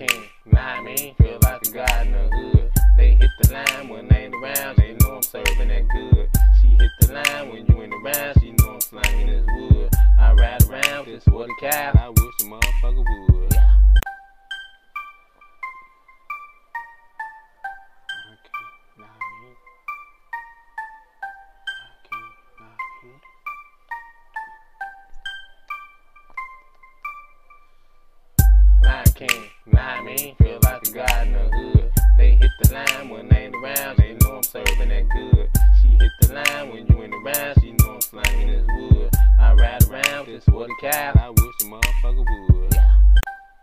nah I mean, feel like a god in the hood. They hit the line when they ain't around, they know I'm serving that good. She hit the line when you ain't around, she know I'm slanging this wood. I ride around just for the cow, Nah I mean, feel like a god in the hood. They hit the line when they ain't around, they know I'm serving that good. She hit the line when you ain't around, she know I'm slanging this wood. I ride around for the cow, I wish a motherfucker would.